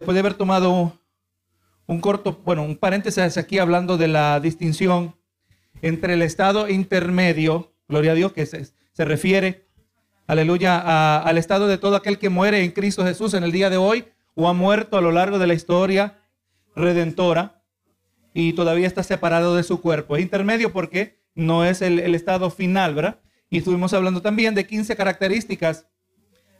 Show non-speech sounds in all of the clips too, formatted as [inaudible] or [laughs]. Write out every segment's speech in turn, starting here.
Después de haber tomado un corto, bueno, un paréntesis aquí hablando de la distinción entre el estado intermedio, gloria a Dios, que se, se refiere, aleluya, al estado de todo aquel que muere en Cristo Jesús en el día de hoy o ha muerto a lo largo de la historia redentora y todavía está separado de su cuerpo. Es intermedio porque no es el, el estado final, ¿verdad? Y estuvimos hablando también de 15 características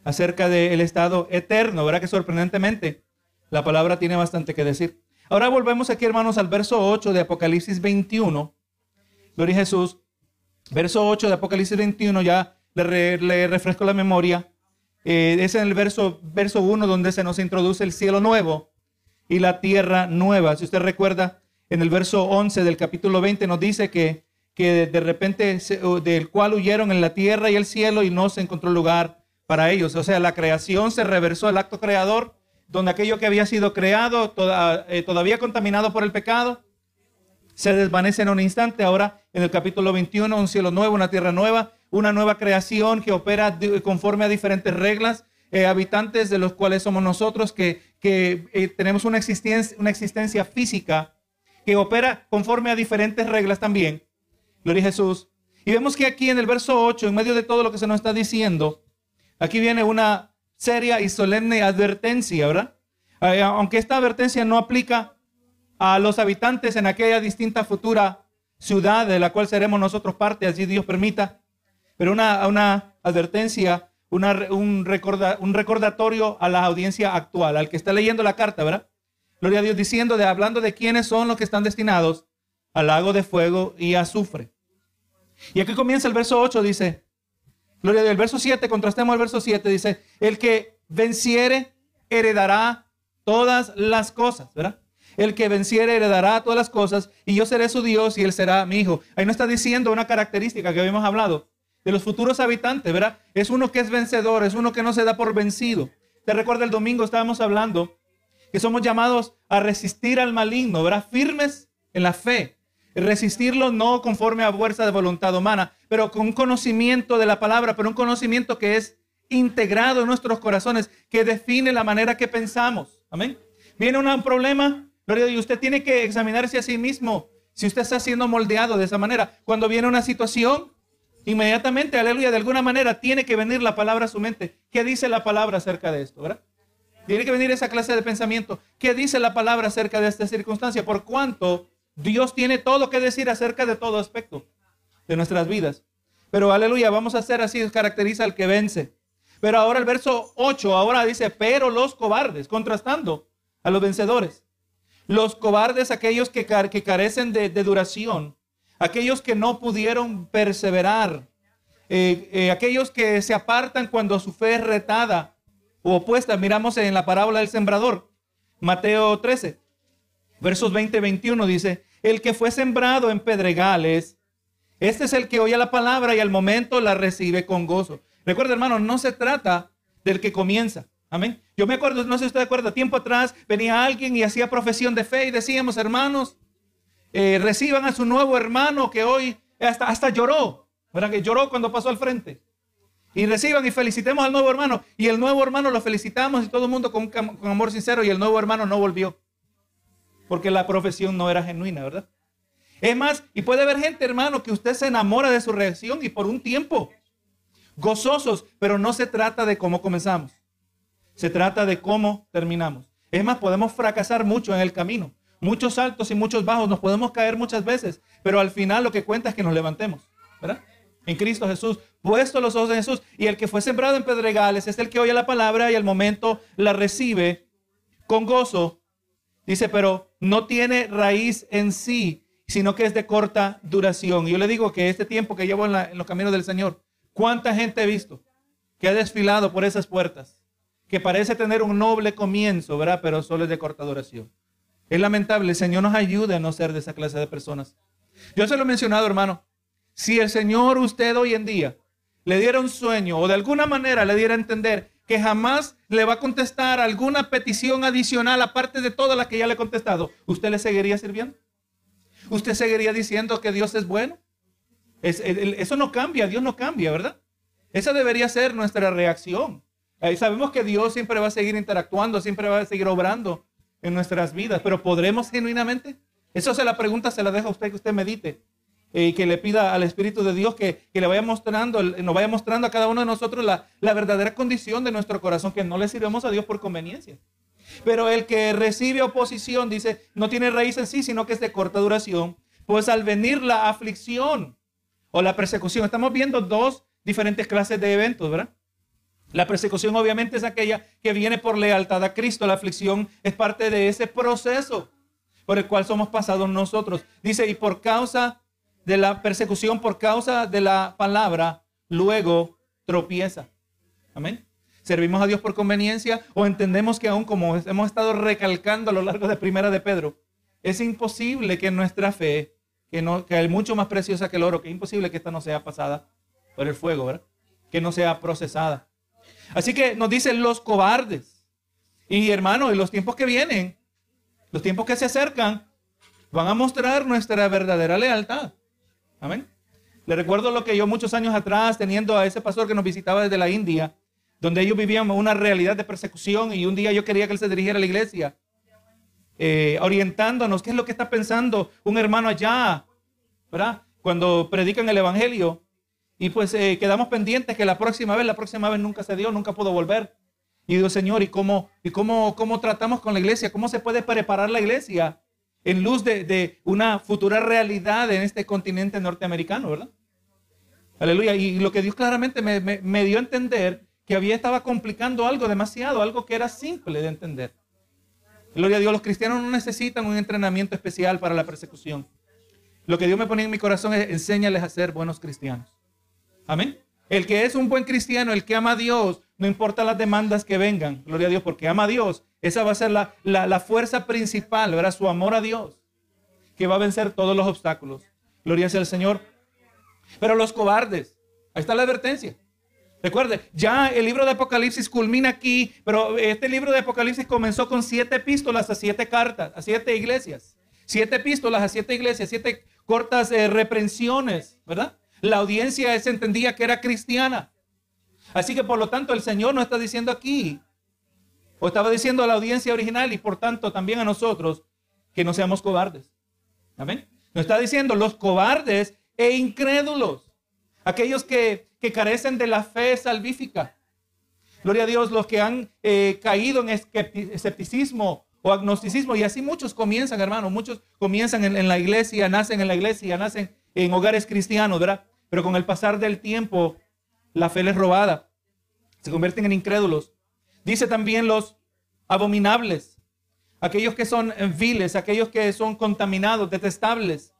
acerca del estado eterno, ¿verdad? Que sorprendentemente la palabra tiene bastante que decir. Ahora volvemos aquí, hermanos, al verso 8 de Apocalipsis 21. Gloria a Jesús. Verso 8 de Apocalipsis 21, ya le, refresco la memoria. Eh, es en el verso, verso 1 donde se nos introduce el cielo nuevo y la tierra nueva. Si usted recuerda, en el verso 11 del capítulo 20 nos dice que, que de repente del cual huyeron en la tierra y el cielo y no se encontró lugar para ellos. O sea, la creación se reversó, el acto creador, donde aquello que había sido creado, eh, todavía contaminado por el pecado, se desvanece en un instante. Ahora, en el capítulo 21, un cielo nuevo, una tierra nueva, una nueva creación que opera conforme a diferentes reglas, eh, habitantes de los cuales somos nosotros, que, que eh, tenemos una existencia, una existencia física que opera conforme a diferentes reglas también. Gloria a Jesús. Y vemos que aquí en el verso 8, en medio de todo lo que se nos está diciendo, aquí viene una seria y solemne advertencia, ¿verdad? Eh, aunque esta advertencia no aplica a los habitantes en aquella distinta futura ciudad de la cual seremos nosotros parte, así Dios permita, pero una, una advertencia, una, un, recorda, un recordatorio a la audiencia actual, al que está leyendo la carta, ¿verdad? Gloria a Dios, diciendo, de, hablando de quiénes son los que están destinados al lago de fuego y azufre. Y aquí comienza el verso 8, dice, Gloria a Dios, el verso 7, contrastemos el verso 7, dice, el que venciere heredará todas las cosas, ¿verdad? El que venciere heredará todas las cosas y yo seré su Dios y él será mi hijo. Ahí no está diciendo una característica que habíamos hablado de los futuros habitantes, ¿verdad? Es uno que es vencedor, es uno que no se da por vencido. Te recuerda el domingo estábamos hablando que somos llamados a resistir al maligno, ¿verdad? Firmes en la fe. Resistirlo no conforme a fuerza de voluntad humana, pero con conocimiento de la palabra, pero un conocimiento que es integrado en nuestros corazones, que define la manera que pensamos. Amén. Viene un problema, y usted tiene que examinarse a sí mismo si usted está siendo moldeado de esa manera. Cuando viene una situación, inmediatamente, aleluya, de alguna manera tiene que venir la palabra a su mente. ¿Qué dice la palabra acerca de esto? ¿verdad? Tiene que venir esa clase de pensamiento. ¿Qué dice la palabra acerca de esta circunstancia? Por cuanto Dios tiene todo que decir acerca de todo aspecto de nuestras vidas. Pero aleluya, vamos a hacer así, caracteriza al que vence. Pero ahora el verso 8, ahora dice, pero los cobardes, contrastando a los vencedores. Los cobardes, aquellos que, que carecen de, duración, aquellos que no pudieron perseverar, eh, eh, aquellos que se apartan cuando su fe es retada o opuesta. Miramos en la parábola del sembrador, Mateo 13, versos 20 y 21 dice, el que fue sembrado en pedregales, este es el que oye la palabra y al momento la recibe con gozo. Recuerda, hermano, no se trata del que comienza. Amén. Yo me acuerdo, no sé si usted acuerda, tiempo atrás venía alguien y hacía profesión de fe y decíamos, hermanos, eh, reciban a su nuevo hermano que hoy hasta, hasta lloró, ¿verdad? Que lloró cuando pasó al frente. Y reciban y felicitemos al nuevo hermano. Y el nuevo hermano lo felicitamos y todo el mundo con, con amor sincero y el nuevo hermano no volvió. Porque la profesión no era genuina, ¿verdad? Es más, y puede haber gente, hermano, que usted se enamora de su reacción y por un tiempo, gozosos, pero no se trata de cómo comenzamos. Se trata de cómo terminamos. Es más, podemos fracasar mucho en el camino. Muchos altos y muchos bajos, nos podemos caer muchas veces, pero al final lo que cuenta es que nos levantemos, ¿verdad? En Cristo Jesús, puesto los ojos en Jesús. Y el que fue sembrado en pedregales es el que oye la palabra y al momento la recibe con gozo. Dice, pero no tiene raíz en sí, sino que es de corta duración. Y yo le digo que este tiempo que llevo en, en los caminos del Señor, ¿cuánta gente he visto que ha desfilado por esas puertas? que parece tener un noble comienzo, ¿verdad? Pero solo es de corta duración. Es lamentable, el Señor nos ayude a no ser de esa clase de personas. Yo se lo he mencionado, hermano. Si el Señor usted hoy en día le diera un sueño o de alguna manera le diera a entender que jamás le va a contestar alguna petición adicional aparte de todas las que ya le he contestado, ¿usted le seguiría sirviendo? ¿Usted seguiría diciendo que Dios es bueno? eso no cambia, Dios no cambia, ¿verdad? Esa debería ser nuestra reacción. Eh, sabemos que Dios siempre va a seguir interactuando, siempre va a seguir obrando en nuestras vidas, pero ¿podremos genuinamente? Eso se la pregunta, se la deja a usted que usted medite eh, que le pida al Espíritu de Dios que, le vaya mostrando, nos vaya mostrando a cada uno de nosotros la, la verdadera condición de nuestro corazón, que no le sirvemos a Dios por conveniencia. Pero el que recibe oposición, dice, no tiene raíz en sí, sino que es de corta duración. Pues al venir la aflicción o la persecución, estamos viendo dos diferentes clases de eventos, ¿verdad? La persecución obviamente es aquella que viene por lealtad a Cristo. La aflicción es parte de ese proceso por el cual somos pasados nosotros. Dice, y por causa de la persecución, por causa de la palabra, luego tropieza. Amén. ¿Servimos a Dios por conveniencia o entendemos que aún como hemos estado recalcando a lo largo de Primera de Pedro, es imposible que nuestra fe, que, no, que es mucho más preciosa que el oro, que es imposible que esta no sea pasada por el fuego, ¿verdad? Que no sea procesada. Así que nos dicen los cobardes. Y hermanos, en los tiempos que vienen, los tiempos que se acercan, van a mostrar nuestra verdadera lealtad. Amén. Le recuerdo lo que yo muchos años atrás, teniendo a ese pastor que nos visitaba desde la India, donde ellos vivían una realidad de persecución y un día yo quería que él se dirigiera a la iglesia, eh, orientándonos, ¿qué es lo que está pensando un hermano allá? ¿Verdad? Cuando predican el Evangelio. Y pues eh, quedamos pendientes que la próxima vez, la próxima vez nunca se dio, nunca pudo volver. Y digo, Señor, ¿y cómo, y cómo, cómo tratamos con la iglesia? ¿Cómo se puede preparar la iglesia en luz de, una futura realidad en este continente norteamericano, verdad? Aleluya. Y lo que Dios claramente me, dio a entender que había estaba complicando algo demasiado, algo que era simple de entender. Gloria a Dios, los cristianos no necesitan un entrenamiento especial para la persecución. Lo que Dios me pone en mi corazón es enséñales a ser buenos cristianos. Amén. El que es un buen cristiano, el que ama a Dios, no importa las demandas que vengan, gloria a Dios, porque ama a Dios, esa va a ser la, la, fuerza principal, ¿verdad? Su amor a Dios, que va a vencer todos los obstáculos. Gloria sea al Señor. Pero los cobardes, ahí está la advertencia. Recuerde, ya el libro de Apocalipsis culmina aquí, pero este libro de Apocalipsis comenzó con siete epístolas a siete cartas, a siete iglesias. Siete epístolas a siete iglesias, siete cortas eh, reprensiones, ¿verdad? La audiencia se entendía que era cristiana. Así que por lo tanto el Señor nos está diciendo aquí, o estaba diciendo a la audiencia original y por tanto también a nosotros, que no seamos cobardes. Amén. Nos está diciendo los cobardes e incrédulos. Aquellos que, carecen de la fe salvífica. Gloria a Dios, los que han eh, caído en escepticismo o agnosticismo. Y así muchos comienzan, hermanos. Muchos comienzan en, la iglesia, nacen en la iglesia, nacen en hogares cristianos, ¿verdad? Pero con el pasar del tiempo, la fe les robada. Se convierten en incrédulos. Dice también los abominables. Aquellos que son viles, aquellos que son contaminados, detestables.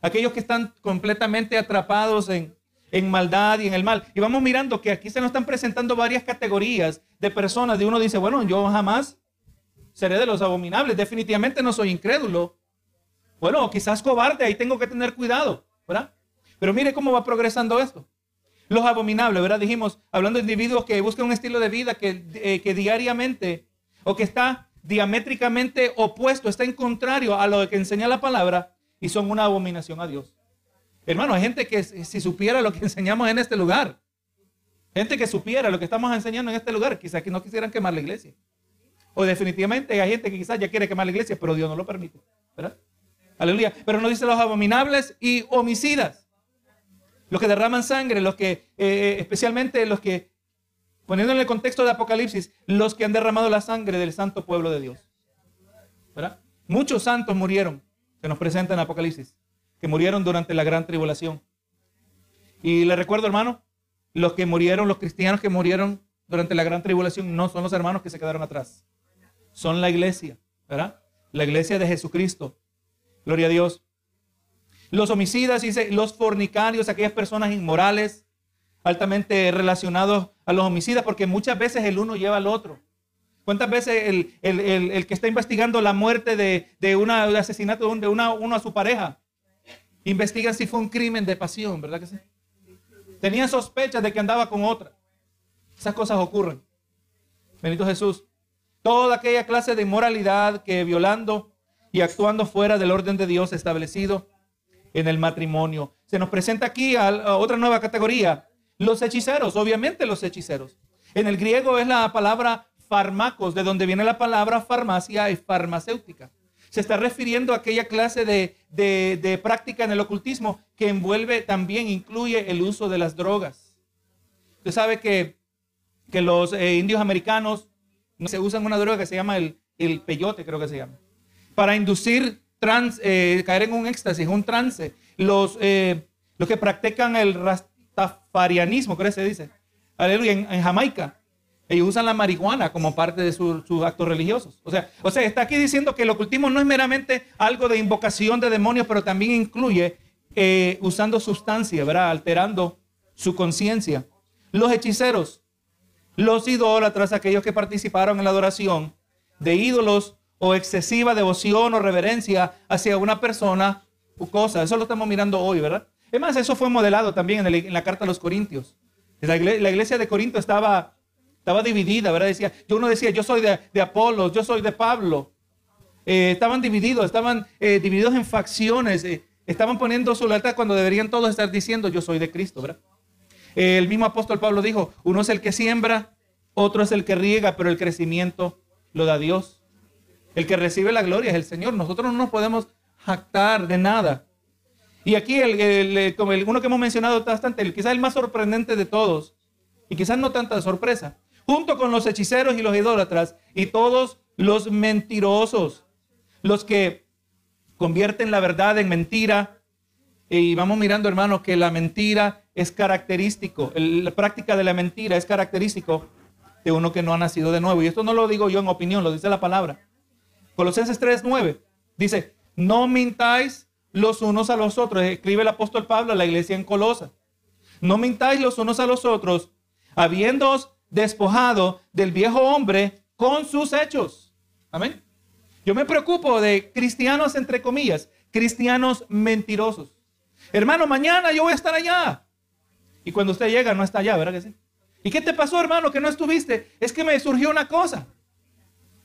Aquellos que están completamente atrapados en, en maldad y en el mal. Y vamos mirando que aquí se nos están presentando varias categorías de personas. De uno dice, bueno, yo jamás seré de los abominables. Definitivamente no soy incrédulo. Bueno, quizás cobarde, ahí tengo que tener cuidado, ¿verdad? Pero mire cómo va progresando esto. Los abominables, ¿verdad? Dijimos, hablando de individuos que buscan un estilo de vida que, eh, que diariamente o que está diamétricamente opuesto, está en contrario a lo que enseña la palabra y son una abominación a Dios. Hermano, hay gente que si supiera lo que [laughs] enseñamos en este lugar, gente que supiera lo que estamos enseñando en este lugar, quizás que no quisieran quemar la iglesia. O definitivamente hay gente que quizás ya quiere quemar la iglesia, pero Dios no lo permite. ¿verdad? Aleluya. Pero no dice los abominables y homicidas. Los que derraman sangre, los que, eh, eh, especialmente los que, poniendo en el contexto de Apocalipsis, los que han derramado la sangre del santo pueblo de Dios. Muchos santos murieron, se nos presenta en Apocalipsis que murieron durante la gran tribulación. Y le recuerdo, hermano, los que murieron, los cristianos que murieron durante la gran tribulación, no son los hermanos que se quedaron atrás. Son la iglesia. La iglesia de Jesucristo. Gloria a Dios. Los homicidas, dice, los fornicarios, aquellas personas inmorales, altamente relacionados a los homicidas, porque muchas veces el uno lleva al otro. ¿Cuántas veces el, que está investigando la muerte de, de una, asesinato de una, uno a su pareja, investigan si fue un crimen de pasión, ¿verdad que sí? Tenían sospechas de que andaba con otra. Esas cosas ocurren. Benito Jesús. Toda aquella clase de inmoralidad que violando y actuando fuera del orden de Dios establecido en el matrimonio. Se nos presenta aquí otra nueva categoría. Los hechiceros, obviamente los hechiceros. En el griego es la palabra fármacos, de donde viene la palabra farmacia y farmacéutica. Se está refiriendo a aquella clase de, práctica en el ocultismo que envuelve, también incluye el uso de las drogas. Usted sabe que, los eh, indios americanos se usan una droga que se llama el, el peyote, creo que se llama, para inducir eh, caer en un éxtasis, un trance. Los, eh, los que practican el rastafarianismo, creo que se dice, aleluya, en Jamaica, ellos usan la marihuana como parte de sus actos religiosos. O sea, o sea, está aquí diciendo que el ocultismo no es meramente algo de invocación de demonios, pero también incluye eh, usando sustancia, ¿verdad? Alterando su conciencia. Los hechiceros, los idólatras, aquellos que participaron en la adoración de ídolos o excesiva devoción o reverencia hacia una persona o cosa. Eso lo estamos mirando hoy, ¿verdad? Es más, eso fue modelado también en, la carta a los Corintios. La iglesia, de Corinto estaba estaba dividida, ¿verdad? Decía, uno decía, yo soy de, de Apolos, yo soy de Pablo. Eh, estaban divididos, estaban eh, divididos en facciones, eh, estaban poniendo su lealtad cuando deberían todos estar diciendo, yo soy de Cristo, ¿verdad? el mismo apóstol Pablo dijo, uno es el que siembra, otro es el que riega, pero el crecimiento lo da Dios. El que recibe la gloria es el Señor. Nosotros no nos podemos jactar de nada. Y aquí, el, como el, uno que hemos mencionado bastante, el, quizás el más sorprendente de todos, y quizás no tanta sorpresa, junto con los hechiceros y los idólatras y todos los mentirosos, los que convierten la verdad en mentira. Y vamos mirando, hermanos, que la mentira es característico, la práctica de la mentira es característico de uno que no ha nacido de nuevo. Y esto no lo digo yo en opinión, lo dice la palabra. Colosenses 3:9 dice, no mintáis los unos a los otros. Escribe el apóstol Pablo a la iglesia en Colosa. No mintáis los unos a los otros, habiéndoos despojado del viejo hombre con sus hechos. Amén. Yo me preocupo de cristianos, entre comillas, cristianos mentirosos. Hermano, mañana yo voy a estar allá. Y cuando usted llega, no está allá, ¿verdad que sí? ¿Y qué te pasó, hermano, que no estuviste? Es que me surgió una cosa.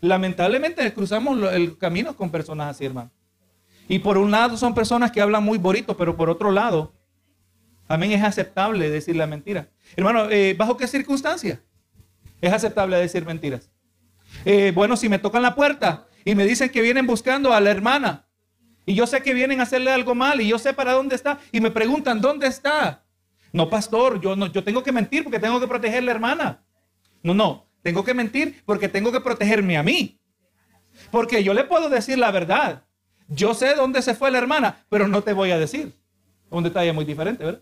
Lamentablemente cruzamos el camino con personas así, hermano. Y por un lado son personas que hablan muy bonito, pero por otro lado, amén, es aceptable decir la mentira. Hermano, eh, ¿bajo qué circunstancia? Es aceptable decir mentiras. Eh, bueno, si me tocan la puerta y me dicen que vienen buscando a la hermana y yo sé que vienen a hacerle algo mal y yo sé para dónde está y me preguntan, ¿dónde está? No, pastor, yo, no, yo tengo que mentir porque tengo que proteger a la hermana. No, no, tengo que mentir porque tengo que protegerme a mí. Porque yo le puedo decir la verdad. Yo sé dónde se fue la hermana, pero no te voy a decir. Un detalle muy diferente, ¿verdad?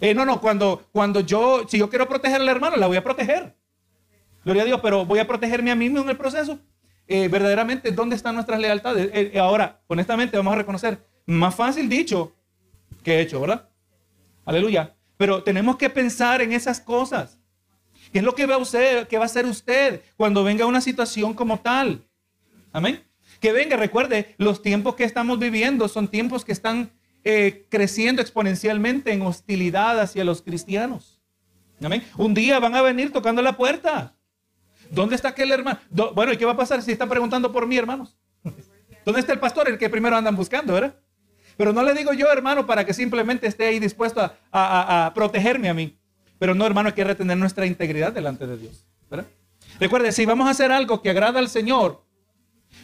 Eh, no, no, cuando, cuando yo, si yo quiero proteger a la hermana, la voy a proteger. Gloria a Dios, pero voy a protegerme a mí mismo en el proceso. Eh, verdaderamente, ¿dónde están nuestras lealtades? Eh, ahora, honestamente, vamos a reconocer, más fácil dicho que hecho, ¿verdad? Aleluya. Pero tenemos que pensar en esas cosas. ¿Qué es lo que va, usted, que va a hacer usted cuando venga una situación como tal? Amén. Que venga, recuerde, los tiempos que estamos viviendo son tiempos que están creciendo exponencialmente en hostilidad hacia los cristianos. Amén. Un día van a venir tocando la puerta. ¿Dónde está aquel hermano? Bueno, ¿y qué va a pasar si están preguntando por mí, hermanos? [laughs] ¿Dónde está el pastor? El que primero andan buscando, ¿verdad? Pero no le digo yo, hermano, para que simplemente esté ahí dispuesto a, protegerme a mí. Pero no, hermano, hay que retener nuestra integridad delante de Dios. ¿verdad? Recuerde, si vamos a hacer algo que agrada al Señor,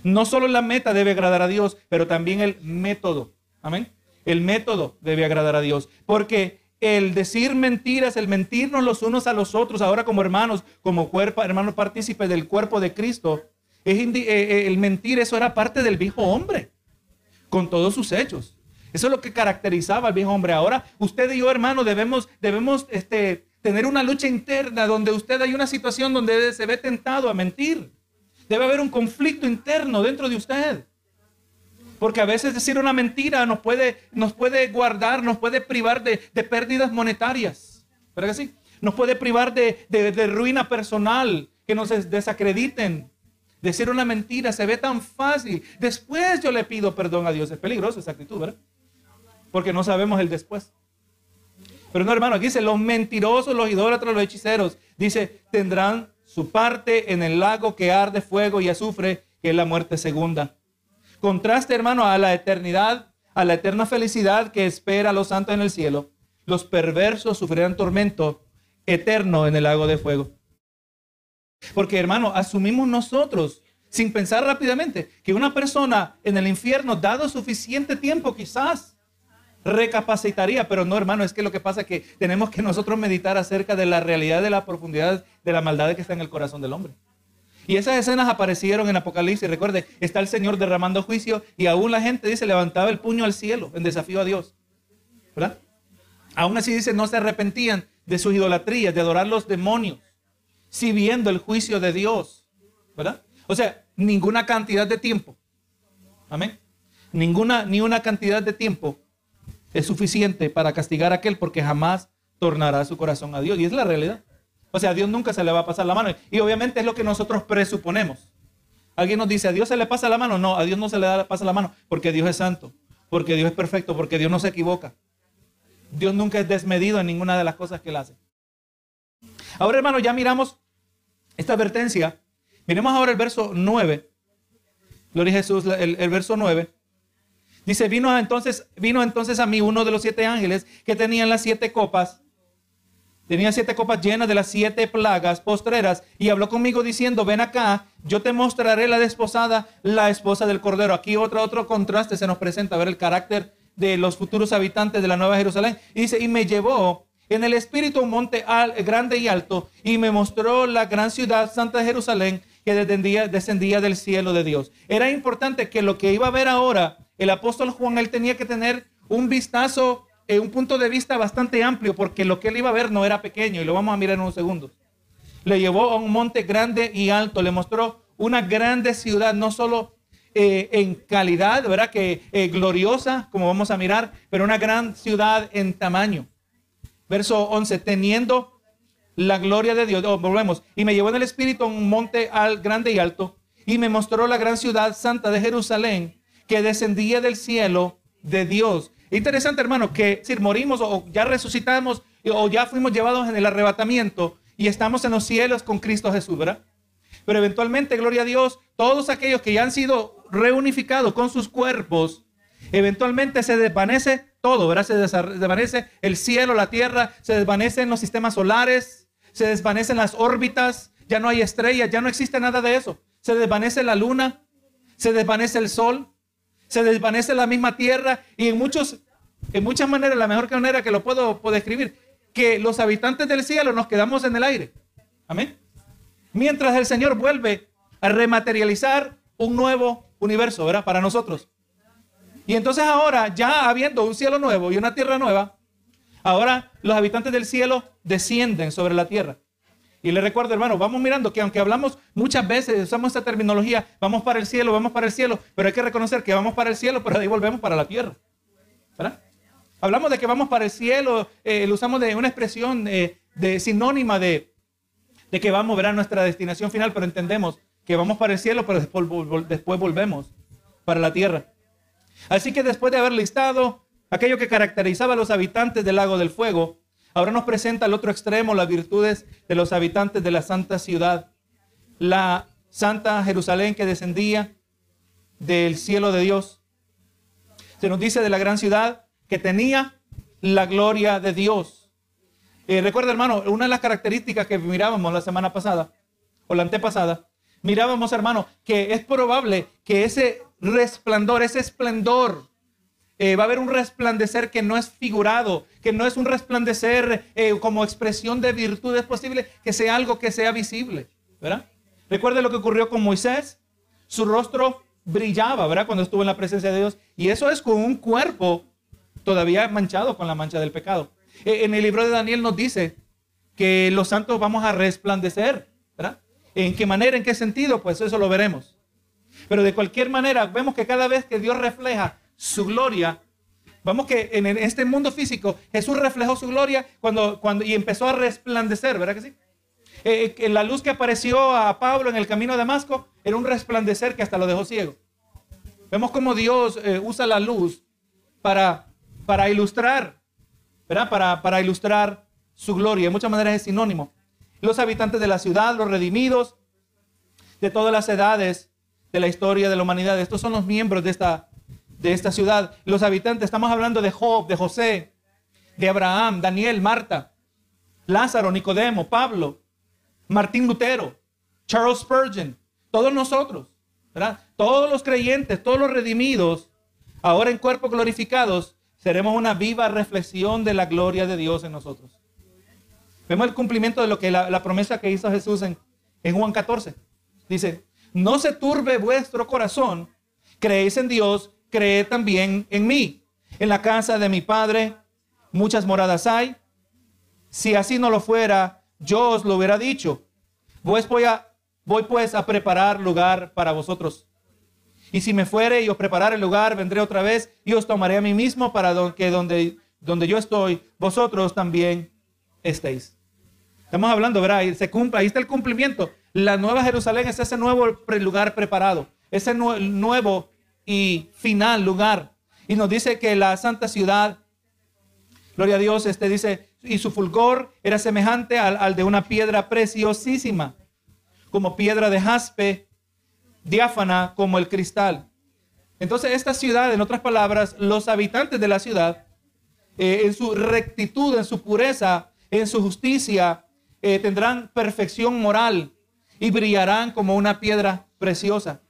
no solo la meta debe agradar a Dios, pero también el método. Amén. El método debe agradar a Dios. Porque el decir mentiras, el mentirnos los unos a los otros, ahora como hermanos, como cuerpo, hermanos partícipes del cuerpo de Cristo, es eh, eh, el mentir, eso era parte del viejo hombre, con todos sus hechos. Eso es lo que caracterizaba al viejo hombre. Ahora, usted y yo, hermano, debemos, debemos este, tener una lucha interna donde usted hay una situación donde se ve tentado a mentir. Debe haber un conflicto interno dentro de usted. Porque a veces decir una mentira nos puede, nos puede guardar, nos puede privar de, pérdidas monetarias. ¿Verdad que sí? Nos puede privar de, ruina personal, que nos desacrediten. Decir una mentira se ve tan fácil. Después yo le pido perdón a Dios. Es peligroso esa actitud, ¿verdad? Porque no sabemos el después. Pero no, hermano, aquí dice, los mentirosos, los idólatras, los hechiceros, dice, tendrán su parte en el lago que arde fuego y azufre, que es la muerte segunda. Contraste, hermano, a la eternidad, a la eterna felicidad que espera a los santos en el cielo. Los perversos sufrirán tormento eterno en el lago de fuego. Porque hermano, asumimos nosotros, sin pensar rápidamente, que una persona en el infierno, dado suficiente tiempo quizás, recapacitaría, pero no hermano, es que lo que pasa es que tenemos que nosotros meditar acerca de la realidad de la profundidad de la maldad que está en el corazón del hombre. Y esas escenas aparecieron en Apocalipsis. Recuerde, está el Señor derramando juicio y aún la gente dice levantaba el puño al cielo en desafío a Dios. ¿Verdad? Aún así dice, no se arrepentían de sus idolatrías, de adorar los demonios, si viendo el juicio de Dios. ¿Verdad? O sea, ninguna cantidad de tiempo. Amén. Ninguna, ni una cantidad de tiempo es suficiente para castigar a aquel porque jamás tornará su corazón a Dios. Y es la realidad. O sea, a Dios nunca se le va a pasar la mano. Y obviamente es lo que nosotros presuponemos. Alguien nos dice, ¿a Dios se le pasa la mano? No, a Dios no se le pasa la mano porque Dios es santo, porque Dios es perfecto, porque Dios no se equivoca. Dios nunca es desmedido en ninguna de las cosas que Él hace. Ahora, hermano, ya miramos esta advertencia. Miremos ahora el verso 9. Gloria a Jesús, el, el verso 9. Dice, vino entonces, vino entonces a mí uno de los siete ángeles que tenían las siete copas Tenía siete copas llenas de las siete plagas postreras y habló conmigo diciendo, ven acá, yo te mostraré la desposada, la esposa del Cordero. Aquí otro, otro contraste se nos presenta, a ver el carácter de los futuros habitantes de la Nueva Jerusalén. Y dice, y me llevó en el espíritu un monte grande y alto y me mostró la gran ciudad santa de Jerusalén que descendía, descendía del cielo de Dios. Era importante que lo que iba a ver ahora, el apóstol Juan, él tenía que tener un vistazo un punto de vista bastante amplio, porque lo que él iba a ver no era pequeño, y lo vamos a mirar en unos segundos. Le llevó a un monte grande y alto, le mostró una grande ciudad, no solo eh, en calidad, ¿verdad? Que eh, gloriosa, como vamos a mirar, pero una gran ciudad en tamaño. Verso 11, teniendo la gloria de Dios, oh, volvemos, y me llevó en el espíritu a un monte al, grande y alto, y me mostró la gran ciudad santa de Jerusalén, que descendía del cielo de Dios Interesante, hermano, que si morimos o ya resucitamos o ya fuimos llevados en el arrebatamiento y estamos en los cielos con Cristo Jesús, ¿verdad? Pero eventualmente, gloria a Dios, todos aquellos que ya han sido reunificados con sus cuerpos, eventualmente se desvanece todo, ¿verdad? Se desvanece el cielo, la tierra, se desvanecen los sistemas solares, se desvanecen las órbitas, ya no hay estrellas, ya no existe nada de eso. Se desvanece la luna, se desvanece el sol, se desvanece la misma tierra y en, muchos, en muchas maneras, la mejor manera que lo puedo, describir, que los habitantes del cielo nos quedamos en el aire. Amén. Mientras el Señor vuelve a rematerializar un nuevo universo, ¿verdad? Para nosotros. Y entonces ahora, ya habiendo un cielo nuevo y una tierra nueva, ahora los habitantes del cielo descienden sobre la tierra. Y le recuerdo, hermano, vamos mirando que aunque hablamos muchas veces, usamos esta terminología, vamos para el cielo, vamos para el cielo, pero hay que reconocer que vamos para el cielo, pero de ahí volvemos para la tierra. ¿Verdad? Hablamos de que vamos para el cielo, eh, lo usamos de una expresión eh, de sinónima de, de que vamos a ver a nuestra destinación final, pero entendemos que vamos para el cielo, pero después, después volvemos para la tierra. Así que después de haber listado aquello que caracterizaba a los habitantes del lago del fuego, Ahora nos presenta al otro extremo las virtudes de los habitantes de la santa ciudad. La santa Jerusalén que descendía del cielo de Dios. Se nos dice de la gran ciudad que tenía la gloria de Dios. Eh, recuerda, hermano, una de las características que mirábamos la semana pasada o la antepasada, mirábamos, hermano, que es probable que ese resplandor, ese esplendor eh, va a haber un resplandecer que no es figurado, que no es un resplandecer eh, como expresión de virtud. Es posible que sea algo que sea visible, ¿verdad? Recuerde lo que ocurrió con Moisés. Su rostro brillaba, ¿verdad? Cuando estuvo en la presencia de Dios. Y eso es con un cuerpo todavía manchado con la mancha del pecado. Eh, en el libro de Daniel nos dice que los santos vamos a resplandecer, ¿verdad? ¿En qué manera, en qué sentido? Pues eso lo veremos. Pero de cualquier manera, vemos que cada vez que Dios refleja su gloria. Vamos que en este mundo físico Jesús reflejó su gloria cuando, cuando y empezó a resplandecer, ¿verdad que sí? Eh, eh la luz que apareció a Pablo en el camino de Damasco era un resplandecer que hasta lo dejó ciego. Vemos cómo Dios eh, usa la luz para, para ilustrar, ¿verdad? Para, para ilustrar su gloria. De muchas maneras es sinónimo. Los habitantes de la ciudad, los redimidos, de todas las edades de la historia de la humanidad. Estos son los miembros de esta, de esta ciudad. Los habitantes, estamos hablando de Job, de José, de Abraham, Daniel, Marta, Lázaro, Nicodemo, Pablo, Martín Lutero, Charles Spurgeon, todos nosotros, ¿verdad? Todos los creyentes, todos los redimidos, ahora en cuerpos glorificados, seremos una viva reflexión de la gloria de Dios en nosotros. Vemos el cumplimiento de lo que la, promesa que hizo Jesús en, en Juan 14. Dice, no se turbe vuestro corazón, creéis en Dios, creed también en mí. En la casa de mi Padre muchas moradas hay. Si así no lo fuera, yo os lo hubiera dicho. Pues voy, pues a preparar lugar para vosotros. Y si me fuere y os preparar el lugar, vendré otra vez y os tomaré a mí mismo para que donde, donde yo estoy, vosotros también estéis. Estamos hablando, ¿verdad? Se cumple, ahí está el cumplimiento. La nueva Jerusalén es ese nuevo lugar preparado, ese nuevo y final lugar. Y nos dice que la santa ciudad, gloria a Dios, este dice, y su fulgor era semejante al, al de una piedra preciosísima, como piedra de jaspe diáfana como el cristal. Entonces esta ciudad, en otras palabras, los habitantes de la ciudad, eh, en su rectitud, en su pureza, en su justicia, eh, tendrán perfección moral y brillarán como una piedra preciosa.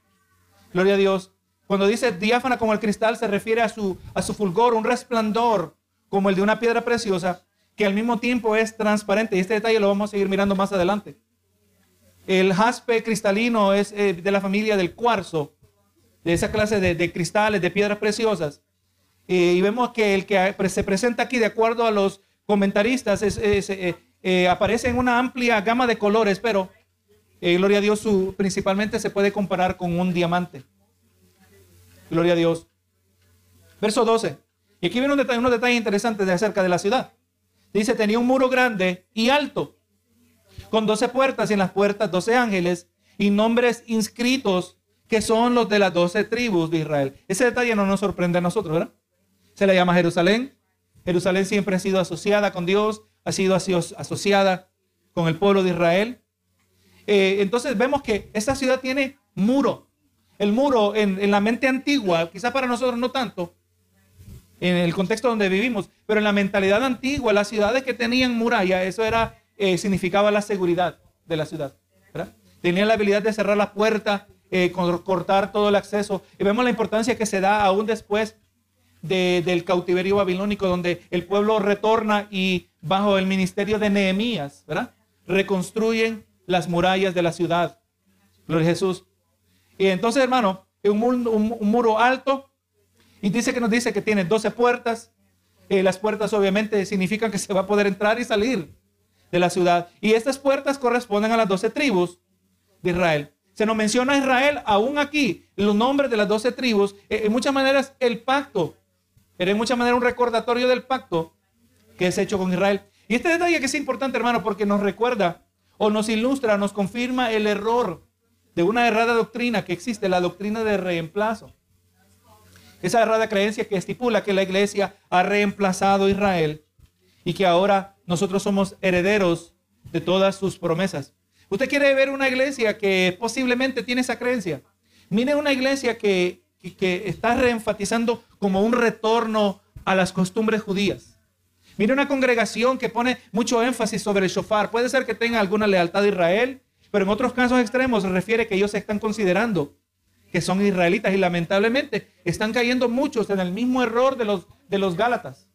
Gloria a Dios. Cuando dice diáfana como el cristal, se refiere a su, a su fulgor, un resplandor como el de una piedra preciosa, que al mismo tiempo es transparente. Y este detalle lo vamos a seguir mirando más adelante. El jaspe cristalino es eh, de la familia del cuarzo, de esa clase de, cristales, de piedras preciosas. Eh, y vemos que el que se presenta aquí, de acuerdo a los comentaristas, eh, aparece en una amplia gama de colores, pero gloria a Dios, su, principalmente se puede comparar con un diamante. Gloria a Dios. Verso 12. Y aquí viene un detalle, unos detalles interesantes de acerca de la ciudad. Dice, tenía un muro grande y alto con doce puertas y en las puertas doce ángeles y nombres inscritos que son los de las doce tribus de Israel. Ese detalle no nos sorprende a nosotros, ¿verdad? Se le llama Jerusalén. Jerusalén siempre ha sido asociada con Dios, ha sido asociada con el pueblo de Israel. Eh, entonces vemos que esta ciudad tiene muro. El muro en, la mente antigua, quizá para nosotros no tanto, en el contexto donde vivimos, pero en la mentalidad antigua, las ciudades que tenían muralla, eso era eh, significaba la seguridad de la ciudad. ¿verdad? Tenían la habilidad de cerrar la puerta, eh, cortar todo el acceso. Y vemos la importancia que se da aún después del cautiverio babilónico, donde el pueblo retorna y bajo el ministerio de Nehemías, reconstruyen las murallas de la ciudad. Gloria a Jesús. Y entonces, hermano, un, un, muro alto, y dice que nos dice que tiene 12 puertas. Eh, las puertas obviamente significan que [laughs] se va a poder entrar y salir de la ciudad. Y estas puertas corresponden a las doce tribus de Israel. Se nos menciona Israel aún aquí, los nombres de las doce tribus, eh, en muchas maneras el pacto, era en muchas maneras un recordatorio del pacto que es hecho con Israel. Y este detalle que es importante, hermano, porque nos recuerda o nos ilustra, nos confirma el error de una errada doctrina que existe, la doctrina de reemplazo. Esa errada creencia que estipula que la iglesia ha reemplazado a Israel y que ahora nosotros somos herederos de todas sus promesas. Usted quiere ver una iglesia que posiblemente tiene esa creencia. Mire una iglesia que, que, está reenfatizando como un retorno a las costumbres judías. Mire una congregación que pone mucho énfasis sobre el shofar. Puede ser que tenga alguna lealtad a Israel, pero en otros casos extremos refiere que ellos se están considerando que son israelitas y lamentablemente están cayendo muchos en el mismo error de los, de los Gálatas.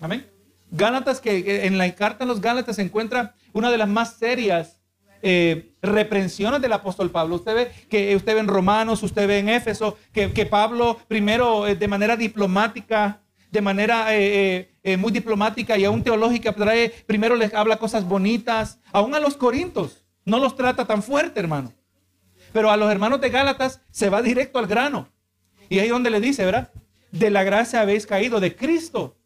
Amén. Gálatas, que en la carta de los Gálatas se encuentra una de las más serias eh, reprensiones del apóstol Pablo. Usted ve que usted ve en Romanos, usted ve en Éfeso, que, Pablo primero eh, de manera diplomática, de manera eh, muy diplomática y aún teológica, trae, primero les habla cosas bonitas, aún a los corintos, no los trata tan fuerte, hermano. Pero a los hermanos de Gálatas se va directo al grano. Y ahí es donde le dice, ¿verdad? De la gracia habéis caído, de Cristo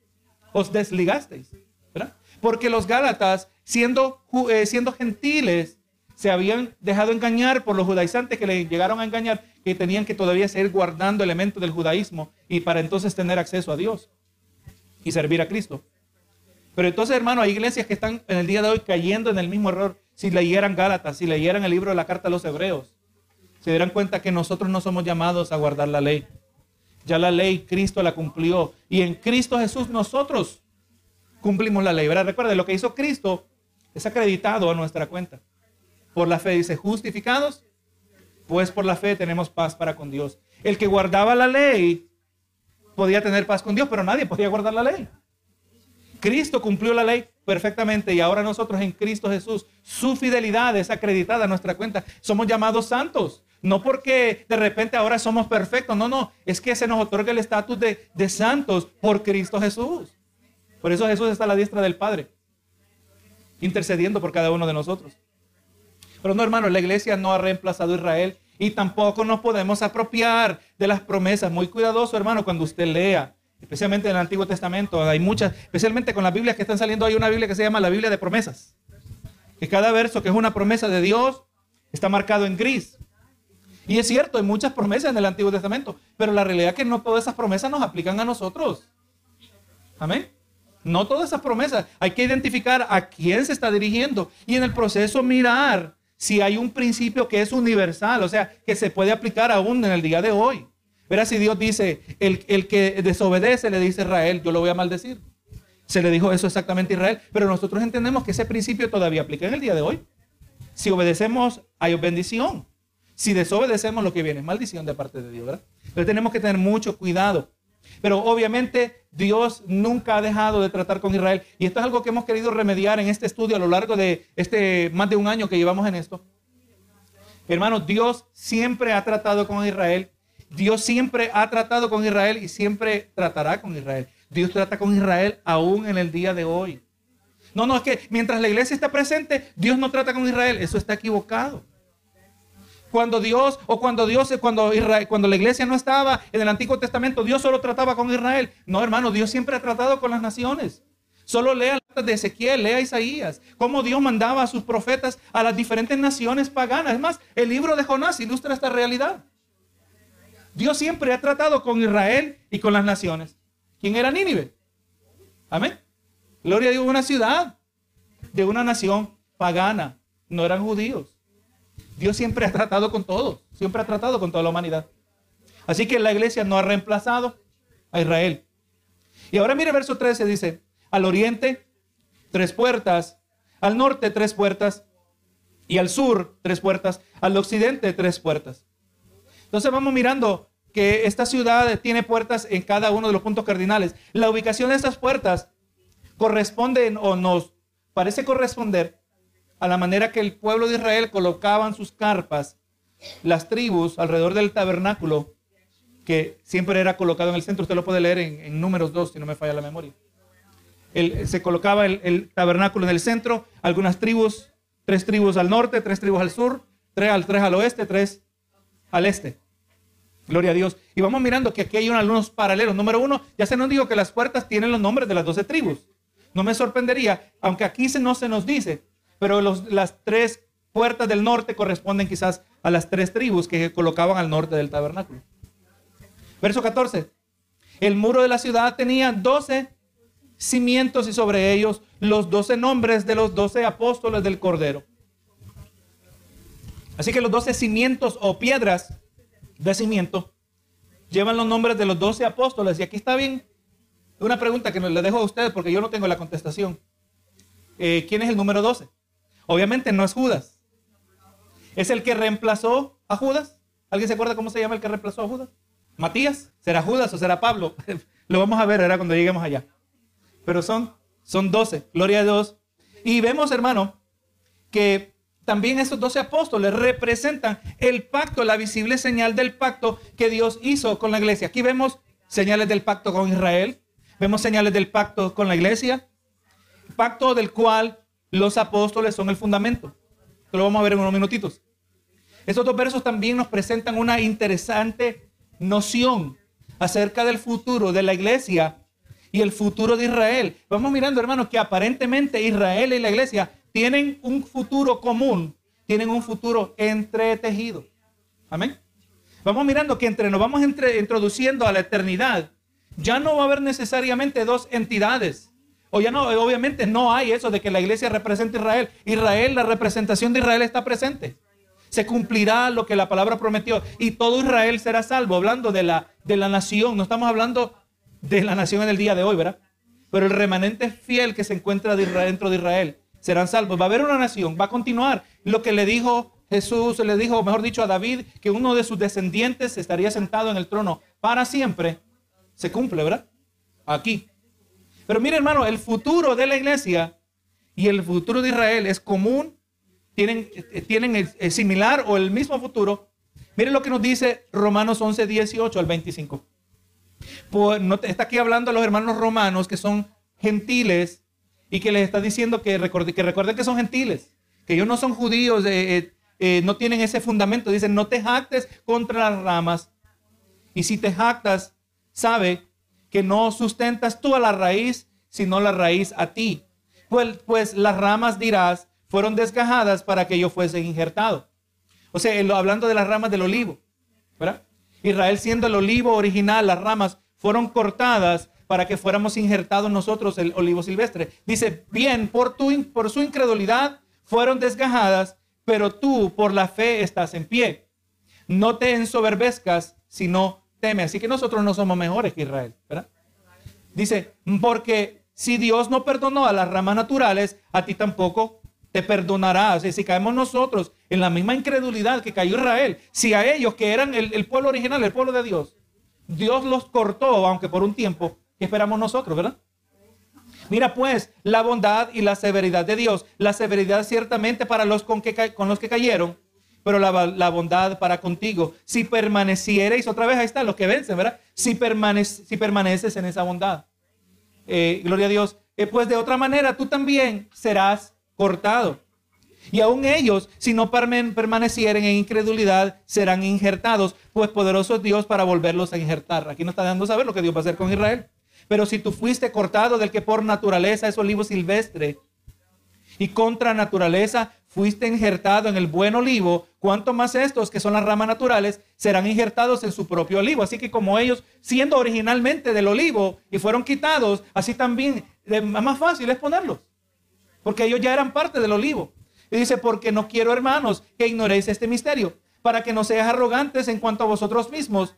os desligasteis. ¿verdad? Porque los Gálatas, siendo, eh, siendo gentiles, se habían dejado engañar por los judaizantes que le llegaron a engañar, que tenían que todavía seguir guardando elementos del judaísmo y para entonces tener acceso a Dios y servir a Cristo. Pero entonces, hermano, hay iglesias que están en el día de hoy cayendo en el mismo error. Si leyeran Gálatas, si leyeran el libro de la carta a los hebreos, se darán cuenta que nosotros no somos llamados a guardar la ley. Ya la ley Cristo la cumplió. Y en Cristo Jesús nosotros cumplimos la ley. ¿verdad? Recuerde, lo que hizo Cristo es acreditado a nuestra cuenta. Por la fe dice, justificados, pues por la fe tenemos paz para con Dios. El que guardaba la ley podía tener paz con Dios, pero nadie podía guardar la ley. Cristo cumplió la ley perfectamente y ahora nosotros en Cristo Jesús, su fidelidad es acreditada a nuestra cuenta. Somos llamados santos. No porque de repente ahora somos perfectos, no, no, es que se nos otorga el estatus de, de santos por Cristo Jesús. Por eso Jesús está a la diestra del Padre, intercediendo por cada uno de nosotros. Pero no, hermano, la iglesia no ha reemplazado a Israel y tampoco nos podemos apropiar de las promesas. Muy cuidadoso, hermano, cuando usted lea, especialmente en el Antiguo Testamento, hay muchas, especialmente con las Biblias que están saliendo, hay una Biblia que se llama la Biblia de promesas. Que cada verso que es una promesa de Dios está marcado en gris. Y es cierto, hay muchas promesas en el Antiguo Testamento, pero la realidad es que no todas esas promesas nos aplican a nosotros. Amén. No todas esas promesas. Hay que identificar a quién se está dirigiendo y en el proceso mirar si hay un principio que es universal, o sea, que se puede aplicar aún en el día de hoy. Verá si Dios dice, el, el que desobedece le dice a Israel, yo lo voy a maldecir. Se le dijo eso exactamente a Israel, pero nosotros entendemos que ese principio todavía aplica en el día de hoy. Si obedecemos, hay bendición. Si desobedecemos, lo que viene es maldición de parte de Dios, ¿verdad? Pero tenemos que tener mucho cuidado. Pero obviamente Dios nunca ha dejado de tratar con Israel. Y esto es algo que hemos querido remediar en este estudio a lo largo de este más de un año que llevamos en esto. Hermanos, Dios siempre ha tratado con Israel. Dios siempre ha tratado con Israel y siempre tratará con Israel. Dios trata con Israel aún en el día de hoy. No, no, es que mientras la iglesia está presente, Dios no trata con Israel. Eso está equivocado cuando Dios o cuando Dios cuando Israel, cuando la iglesia no estaba en el Antiguo Testamento, Dios solo trataba con Israel. No, hermano, Dios siempre ha tratado con las naciones. Solo lea de Ezequiel, lea Isaías, cómo Dios mandaba a sus profetas a las diferentes naciones paganas. Es más, el libro de Jonás ilustra esta realidad. Dios siempre ha tratado con Israel y con las naciones. ¿Quién era Nínive? Amén. Gloria a Dios, una ciudad de una nación pagana. No eran judíos. Dios siempre ha tratado con todos, siempre ha tratado con toda la humanidad. Así que la iglesia no ha reemplazado a Israel. Y ahora mire verso 13, dice, al oriente tres puertas, al norte tres puertas y al sur tres puertas, al occidente tres puertas. Entonces vamos mirando que esta ciudad tiene puertas en cada uno de los puntos cardinales. La ubicación de estas puertas corresponde o nos parece corresponder a la manera que el pueblo de Israel colocaban sus carpas, las tribus alrededor del tabernáculo, que siempre era colocado en el centro. Usted lo puede leer en, números 2, si no me falla la memoria. se colocaba el, tabernáculo en el centro, algunas tribus, tres tribus al norte, tres tribus al sur, tres tres al oeste, tres al este. Gloria a Dios. Y vamos mirando que aquí hay unos paralelos. Número uno, ya se nos dijo que las puertas tienen los nombres de las doce tribus. No me sorprendería, aunque aquí se, no se nos dice, pero las tres puertas del norte corresponden quizás a las tres tribus que colocaban al norte del tabernáculo. Verso 14. El muro de la ciudad tenía doce cimientos y sobre ellos los doce nombres de los doce apóstoles del Cordero. Así que los doce cimientos o piedras de cimiento llevan los nombres de los doce apóstoles. Y aquí está bien una pregunta que le dejo a ustedes porque yo no tengo la contestación. Eh, ¿Quién es el número 12? Obviamente no es Judas. ¿Es el que reemplazó a Judas? ¿Alguien se acuerda cómo se llama el que reemplazó a Judas? Matías. ¿Será Judas o será Pablo? [laughs] Lo vamos a ver ahora cuando lleguemos allá. Pero son, son 12. Gloria a Dios. Y vemos, hermano, que también estos 12 apóstoles representan el pacto, la visible señal del pacto que Dios hizo con la iglesia. Aquí vemos señales del pacto con Israel. Vemos señales del pacto con la iglesia. Pacto del cual los apóstoles son el fundamento. Esto lo vamos a ver en unos minutitos. Estos dos versos también nos presentan una interesante noción acerca del futuro de la iglesia y el futuro de Israel. Vamos mirando, hermanos, que aparentemente Israel y la iglesia tienen un futuro común, tienen un futuro entretejido. Amén. Vamos mirando que entre nos vamos introduciendo a la eternidad, ya no va a haber necesariamente dos entidades o ya no, obviamente no hay eso de que la iglesia represente a Israel. Israel, la representación de Israel está presente. Se cumplirá lo que la palabra prometió y todo Israel será salvo. Hablando de la, de la nación, no estamos hablando de la nación en el día de hoy, ¿verdad? Pero el remanente fiel que se encuentra dentro de Israel serán salvos. Va a haber una nación, va a continuar. lo que le dijo Jesús, le dijo, mejor dicho, a David, que uno de sus descendientes estaría sentado en el trono para siempre, se cumple, ¿verdad? Aquí. Pero mire, hermano, el futuro de la iglesia y el futuro de Israel es común, tienen, tienen el, similar o el mismo futuro. Mire lo que nos dice Romanos 11, 18 al 25. Pues, no, está aquí hablando a los hermanos romanos que son gentiles y que les está diciendo que, que, recuerden que son gentiles, que ellos no son judíos, eh, eh, no tienen ese fundamento. Dicen, no te jactes contra las ramas. Y si te jactas, sabe que no sustentas tú a la raíz, sino la raíz a ti. Pues, pues las ramas dirás, fueron desgajadas para que yo fuese injertado. O sea, hablando de las ramas del olivo, ¿verdad? Israel siendo el olivo original, las ramas fueron cortadas para que fuéramos injertados nosotros el olivo silvestre. Dice, bien, por, tu, por su incredulidad fueron desgajadas, pero tú por la fe estás en pie. No te ensoberbezcas, sino teme. Así que nosotros no somos mejores que Israel, ¿verdad? Dice, porque si Dios no perdonó a las ramas naturales, a ti tampoco te perdonará. O sea, si caemos nosotros en la misma incredulidad que cayó Israel, si a ellos que eran el, pueblo original, el pueblo de Dios, Dios los cortó, aunque por un tiempo, ¿qué esperamos nosotros, verdad? Mira pues la bondad y la severidad de Dios. La severidad ciertamente para los con, que, con los que cayeron, pero la, bondad para contigo. Si permaneciereis, otra vez ahí está, los que vencen, ¿verdad? Si, si permaneces en esa bondad. Eh, gloria a Dios. Eh, pues de otra manera tú también serás cortado. Y aún ellos, si no permanecieren en incredulidad, serán injertados, pues poderoso es Dios para volverlos a injertar. Aquí nos está dando saber lo que Dios va a hacer con Israel. Pero si tú fuiste cortado del que por naturaleza es olivo silvestre, y contra naturaleza fuiste injertado en el buen olivo, cuanto más estos, que son las ramas naturales, serán injertados en su propio olivo. Así que como ellos, siendo originalmente del olivo y fueron quitados, así también es más fácil es ponerlos porque ellos ya eran parte del olivo. Y dice, porque no quiero, hermanos, que ignoréis este misterio, para que no seas arrogantes en cuanto a vosotros mismos,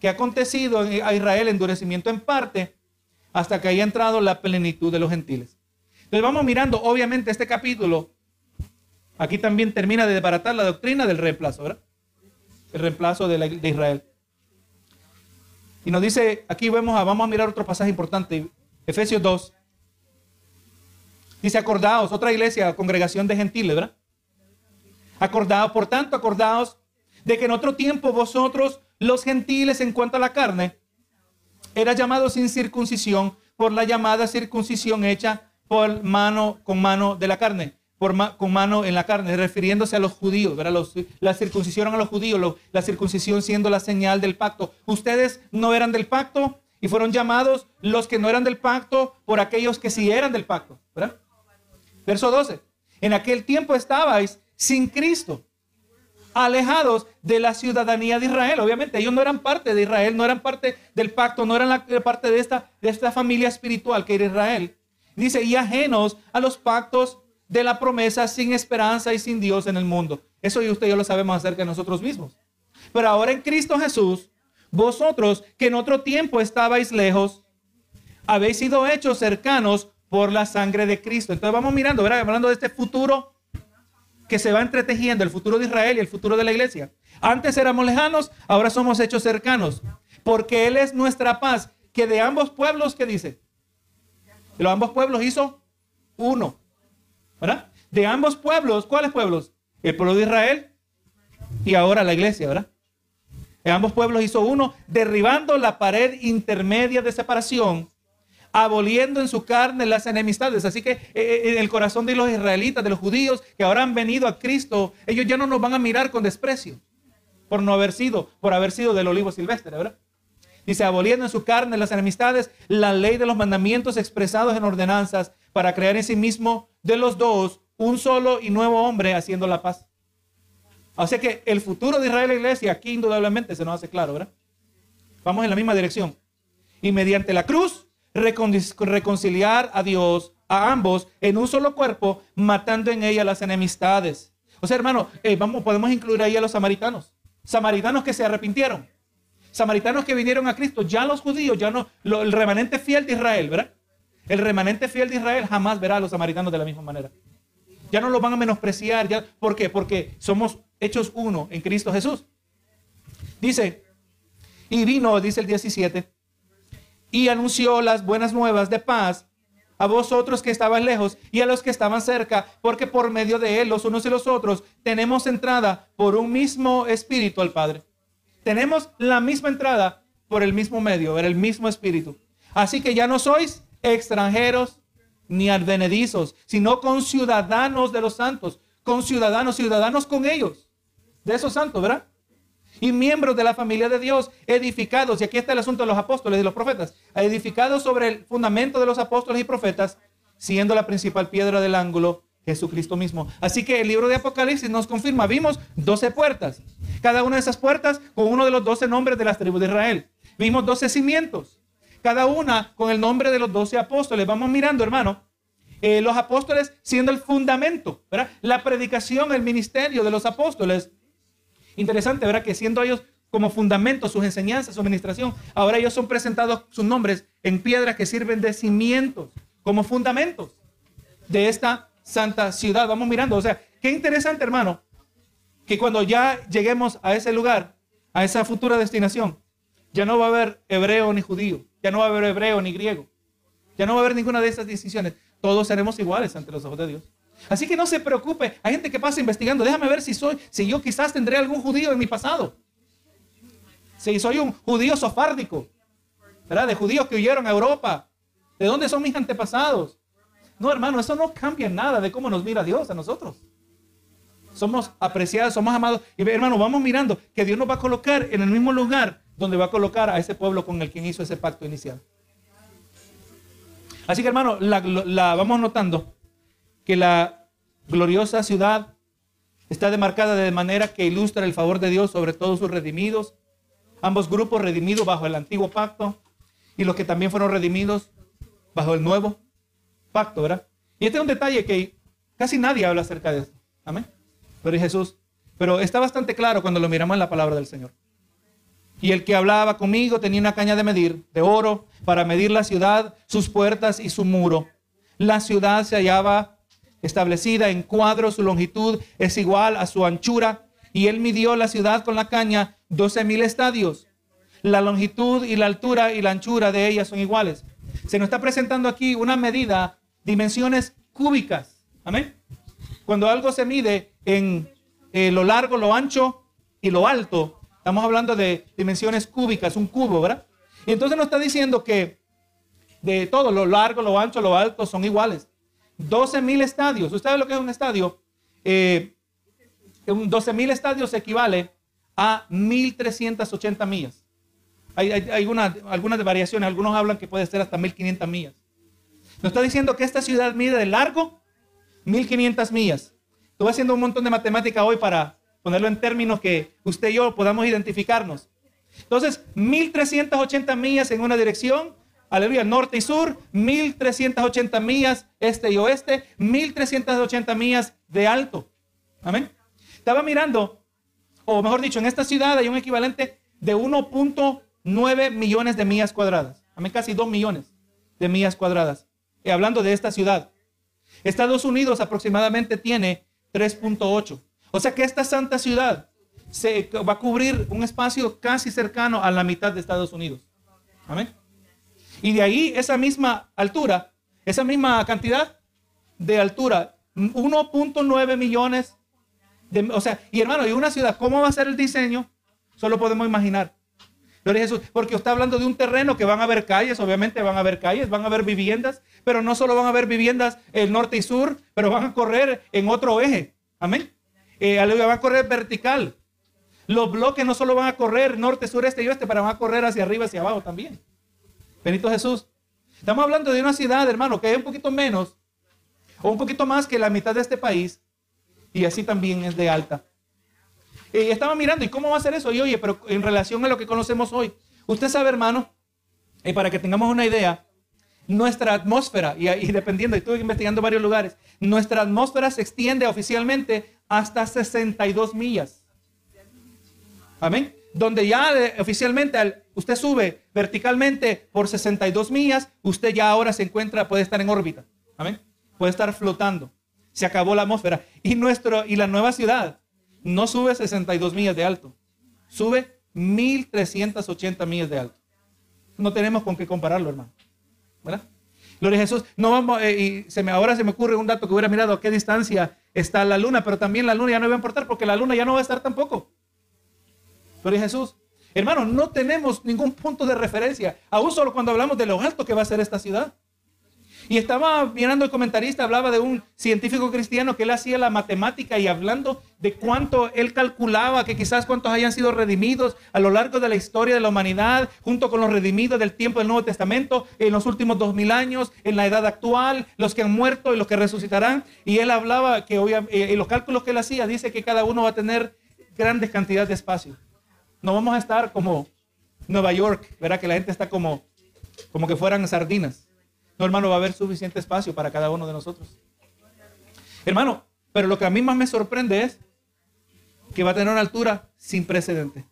que ha acontecido a Israel endurecimiento en parte, hasta que haya entrado la plenitud de los gentiles. Entonces vamos mirando, obviamente, este capítulo. Aquí también termina de desbaratar la doctrina del reemplazo, ¿verdad? El reemplazo de, de Israel. Y nos dice, aquí vemos, vamos a mirar otro pasaje importante, Efesios 2, Dice, acordaos, otra iglesia, congregación de gentiles, ¿verdad? Acordaos, por tanto, acordaos de que en otro tiempo vosotros, los gentiles, en cuanto a la carne, era llamado sin circuncisión por la llamada circuncisión hecha por mano con mano de la carne, por con mano en la carne, refiriéndose a los judíos, ¿verdad? la circuncisión a los judíos, la circuncisión siendo la señal del pacto. Ustedes no eran del pacto y fueron llamados los que no eran del pacto por aquellos que sí eran del pacto, ¿verdad? Verso 12. En aquel tiempo estabais sin Cristo, alejados de la ciudadanía de Israel. Obviamente ellos no eran parte de Israel, no eran parte del pacto, no eran la, parte de esta, de esta familia espiritual que era Israel. Dice, y ajenos a los pactos de la promesa, sin esperanza y sin Dios en el mundo. Eso y usted y yo lo sabemos acerca de nosotros mismos. Pero ahora en Cristo Jesús, vosotros que en otro tiempo estabais lejos, habéis sido hechos cercanos por la sangre de Cristo. Entonces vamos mirando, ¿verdad? Hablando de este futuro que se va entretejiendo, el futuro de Israel y el futuro de la iglesia. Antes éramos lejanos, ahora somos hechos cercanos. Porque Él es nuestra paz, que de ambos pueblos, ¿qué dice? De los ambos pueblos hizo uno. ¿Verdad? De ambos pueblos, ¿cuáles pueblos? El pueblo de Israel y ahora la iglesia, ¿verdad? De ambos pueblos hizo uno, derribando la pared intermedia de separación aboliendo en su carne las enemistades. Así que eh, eh, en el corazón de los israelitas, de los judíos que ahora han venido a Cristo, ellos ya no nos van a mirar con desprecio por no haber sido, por haber sido del olivo silvestre, ¿verdad? Dice, aboliendo en su carne las enemistades, la ley de los mandamientos expresados en ordenanzas para crear en sí mismo de los dos un solo y nuevo hombre haciendo la paz. Así que el futuro de Israel y la iglesia aquí indudablemente se nos hace claro, ¿verdad? Vamos en la misma dirección. Y mediante la cruz reconciliar a Dios, a ambos, en un solo cuerpo, matando en ella las enemistades. O sea, hermano, eh, vamos, podemos incluir ahí a los samaritanos. Samaritanos que se arrepintieron. Samaritanos que vinieron a Cristo. Ya los judíos, ya no, el remanente fiel de Israel, ¿verdad? El remanente fiel de Israel jamás verá a los samaritanos de la misma manera. Ya no lo van a menospreciar. Ya, ¿Por qué? Porque somos hechos uno en Cristo Jesús. Dice, y vino, dice el 17, y anunció las buenas nuevas de paz a vosotros que estaban lejos y a los que estaban cerca, porque por medio de él, los unos y los otros, tenemos entrada por un mismo espíritu al Padre. Tenemos la misma entrada por el mismo medio, por el mismo espíritu. Así que ya no sois extranjeros ni advenedizos, sino con ciudadanos de los santos, con ciudadanos, ciudadanos con ellos, de esos santos, ¿verdad? Y miembros de la familia de Dios, edificados, y aquí está el asunto de los apóstoles y los profetas, edificados sobre el fundamento de los apóstoles y profetas, siendo la principal piedra del ángulo Jesucristo mismo. Así que el libro de Apocalipsis nos confirma, vimos 12 puertas, cada una de esas puertas con uno de los 12 nombres de las tribus de Israel. Vimos 12 cimientos, cada una con el nombre de los 12 apóstoles. Vamos mirando, hermano, eh, los apóstoles siendo el fundamento, ¿verdad? La predicación, el ministerio de los apóstoles. Interesante, ¿verdad? Que siendo ellos como fundamento sus enseñanzas, su administración, ahora ellos son presentados sus nombres en piedras que sirven de cimientos, como fundamentos de esta santa ciudad. Vamos mirando, o sea, qué interesante, hermano, que cuando ya lleguemos a ese lugar, a esa futura destinación, ya no va a haber hebreo ni judío, ya no va a haber hebreo ni griego, ya no va a haber ninguna de esas distinciones. Todos seremos iguales ante los ojos de Dios. Así que no se preocupe. Hay gente que pasa investigando. Déjame ver si soy, si yo quizás tendré algún judío en mi pasado. Si soy un judío sofárdico, ¿verdad? De judíos que huyeron a Europa. ¿De dónde son mis antepasados? No, hermano, eso no cambia nada de cómo nos mira Dios a nosotros. Somos apreciados, somos amados. Y hermano, vamos mirando que Dios nos va a colocar en el mismo lugar donde va a colocar a ese pueblo con el quien hizo ese pacto inicial. Así que hermano, la, vamos notando que la gloriosa ciudad está demarcada de manera que ilustra el favor de Dios sobre todos sus redimidos, ambos grupos redimidos bajo el antiguo pacto y los que también fueron redimidos bajo el nuevo pacto, ¿verdad? Y este es un detalle que casi nadie habla acerca de esto. Amén. Pero es Jesús. Pero está bastante claro cuando lo miramos en la palabra del Señor. Y el que hablaba conmigo tenía una caña de medir, de oro, para medir la ciudad, sus puertas y su muro. La ciudad se hallaba establecida en cuadro, su longitud es igual a su anchura, y él midió la ciudad con la caña 12 mil estadios. La longitud y la altura y la anchura de ella son iguales. Se nos está presentando aquí una medida, dimensiones cúbicas. Amén. Cuando algo se mide en eh, lo largo, lo ancho y lo alto, Estamos hablando de dimensiones cúbicas, un cubo, ¿verdad? Y entonces nos está diciendo que de todo, lo largo, lo ancho, lo alto, son iguales. 12 mil estadios. ¿Usted sabe lo que es un estadio? Eh, 12 mil estadios equivale a 1.380 millas. Hay, hay, una, algunas variaciones, algunos hablan que puede ser hasta 1.500 millas. Nos está diciendo que esta ciudad mide de largo 1.500 millas. Estoy haciendo un montón de matemática hoy para ponerlo en términos que usted y yo podamos identificarnos. Entonces, 1380 millas en una dirección, aleluya, norte y sur, 1380 millas este y oeste, 1380 millas de alto. Amén. Estaba mirando, o mejor dicho, en esta ciudad hay un equivalente de 1.9 millones de millas cuadradas. Amén, casi 2 millones de millas cuadradas. Y hablando de esta ciudad. Estados Unidos aproximadamente tiene 3.8. O sea que esta santa ciudad se va a cubrir un espacio casi cercano a la mitad de Estados Unidos. Amén. Y de ahí esa misma altura, esa misma cantidad de altura, 1.9 millones o sea, y hermano, y una ciudad, ¿cómo va a ser el diseño? Solo podemos imaginar. Gloria Jesús, porque está hablando de un terreno que van a haber calles, obviamente van a haber calles, van a haber viviendas, pero no solo van a haber viviendas el norte y sur, pero van a correr en otro eje. Amén. Eh, va a correr vertical. Los bloques no solo van a correr norte, sur, este y oeste, pero van a correr hacia arriba, hacia abajo también. Benito Jesús. Estamos hablando de una ciudad, hermano, que es un poquito menos o un poquito más que la mitad de este país y así también es de alta. Y estaba mirando, ¿y cómo va a ser eso? Y oye, pero en relación a lo que conocemos hoy, usted sabe, hermano, y para que tengamos una idea, nuestra atmósfera, y, y dependiendo, estuve investigando varios lugares, nuestra atmósfera se extiende oficialmente hasta 62 millas. Amén. Donde ya oficialmente usted sube verticalmente por 62 millas, usted ya ahora se encuentra, puede estar en órbita. Amén. Puede estar flotando. Se acabó la atmósfera. Y, nuestro, y la nueva ciudad no sube 62 millas de alto, sube 1380 millas de alto. No tenemos con qué compararlo, hermano. ¿Verdad? Gloria a Jesús. No vamos, eh, y se me, ahora se me ocurre un dato que hubiera mirado a qué distancia está la luna, pero también la luna ya no va a importar porque la luna ya no va a estar tampoco. Gloria Jesús. Hermano, no tenemos ningún punto de referencia, aún solo cuando hablamos de lo alto que va a ser esta ciudad. Y estaba mirando el comentarista, hablaba de un científico cristiano que él hacía la matemática y hablando de cuánto él calculaba que quizás cuántos hayan sido redimidos a lo largo de la historia de la humanidad, junto con los redimidos del tiempo del Nuevo Testamento, en los últimos dos mil años, en la edad actual, los que han muerto y los que resucitarán. Y él hablaba que hoy, eh, los cálculos que él hacía, dice que cada uno va a tener grandes cantidades de espacio. No vamos a estar como Nueva York, verá que la gente está como, como que fueran sardinas. No, hermano, va a haber suficiente espacio para cada uno de nosotros. Hermano, pero lo que a mí más me sorprende es que va a tener una altura sin precedente.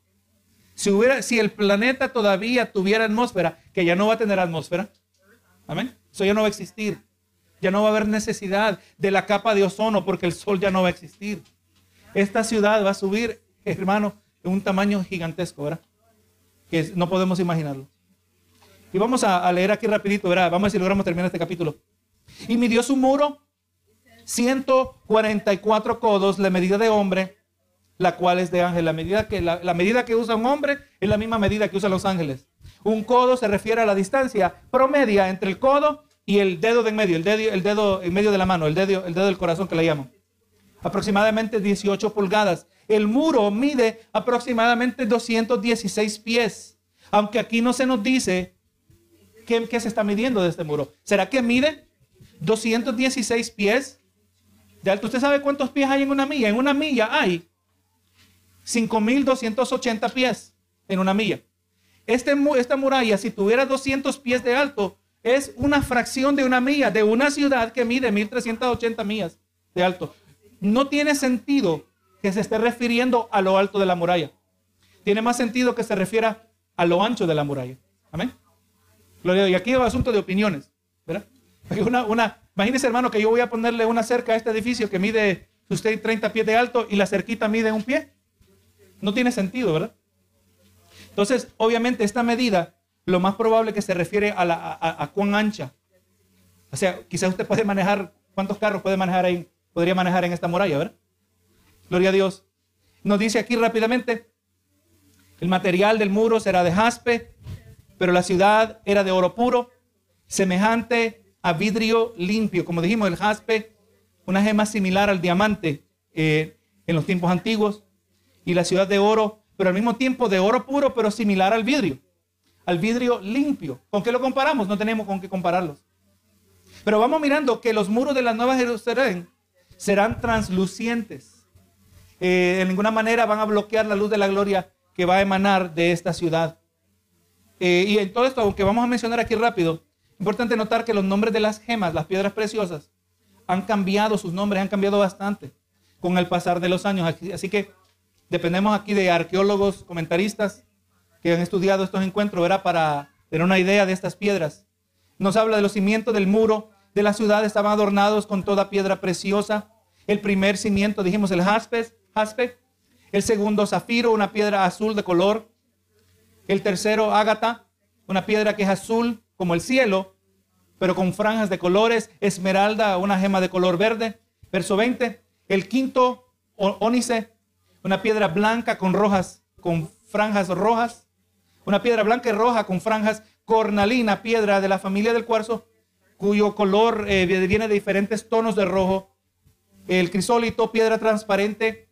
Si, hubiera, si el planeta todavía tuviera atmósfera, que ya no va a tener atmósfera, amén, eso ya no va a existir. Ya no va a haber necesidad de la capa de ozono porque el sol ya no va a existir. Esta ciudad va a subir, hermano, un tamaño gigantesco, ¿verdad? Que no podemos imaginarlo. Y vamos a, leer aquí rapidito, ¿verdad? Vamos a ver si logramos terminar este capítulo. Y midió su muro 144 codos, la medida de hombre, la cual es de ángel. La medida que, la, medida que usa un hombre es la misma medida que usan los ángeles. Un codo se refiere a la distancia promedia entre el codo y el dedo de en medio, el dedo, el dedo en medio de la mano, el dedo, el dedo del corazón que le llaman. Aproximadamente 18 pulgadas. El muro mide aproximadamente 216 pies. Aunque aquí no se nos dice ¿qué, se está midiendo de este muro? ¿Será que mide 216 pies de alto? ¿Usted sabe cuántos pies hay en una milla? En una milla hay 5.280 pies en una milla. Este, esta muralla, si tuviera 200 pies de alto, es una fracción de una milla de una ciudad que mide 1.380 millas de alto. No tiene sentido que se esté refiriendo a lo alto de la muralla. Tiene más sentido que se refiera a lo ancho de la muralla. Amén. Y aquí es un asunto de opiniones, ¿verdad? Una, imagínese, hermano, que yo voy a ponerle una cerca a este edificio que mide usted 30 pies de alto y la cerquita mide un pie. No tiene sentido, ¿verdad? Entonces, obviamente, esta medida, lo más probable que se refiere a, la, a, cuán ancha. O sea, quizás usted puede manejar, ¿cuántos carros puede manejar ahí? Podría manejar en esta muralla, ¿verdad? Gloria a Dios. Nos dice aquí rápidamente, el material del muro será de jaspe, pero la ciudad era de oro puro, semejante a vidrio limpio, como dijimos, el jaspe, una gema similar al diamante eh, en los tiempos antiguos, y la ciudad de oro, pero al mismo tiempo de oro puro, pero similar al vidrio, al vidrio limpio. ¿Con qué lo comparamos? No tenemos con qué compararlos. Pero vamos mirando que los muros de la Nueva Jerusalén serán translucientes. Eh, de ninguna manera van a bloquear la luz de la gloria que va a emanar de esta ciudad. Eh, y en todo esto, aunque vamos a mencionar aquí rápido, importante notar que los nombres de las gemas, las piedras preciosas, han cambiado, sus nombres han cambiado bastante con el pasar de los años. Así que dependemos aquí de arqueólogos, comentaristas que han estudiado estos encuentros. Para tener una idea de estas piedras. Nos habla de los cimientos del muro de la ciudad, estaban adornados con toda piedra preciosa. El primer cimiento, dijimos, el jaspe, jaspe. El segundo, zafiro, una piedra azul de color el tercero, ágata, una piedra que es azul como el cielo, pero con franjas de colores. Esmeralda, una gema de color verde. Verso 20. El quinto, ónice, una piedra blanca con rojas, con franjas rojas. Una piedra blanca y roja con franjas. Cornalina, piedra de la familia del cuarzo, cuyo color eh, viene de diferentes tonos de rojo. El crisólito, piedra transparente,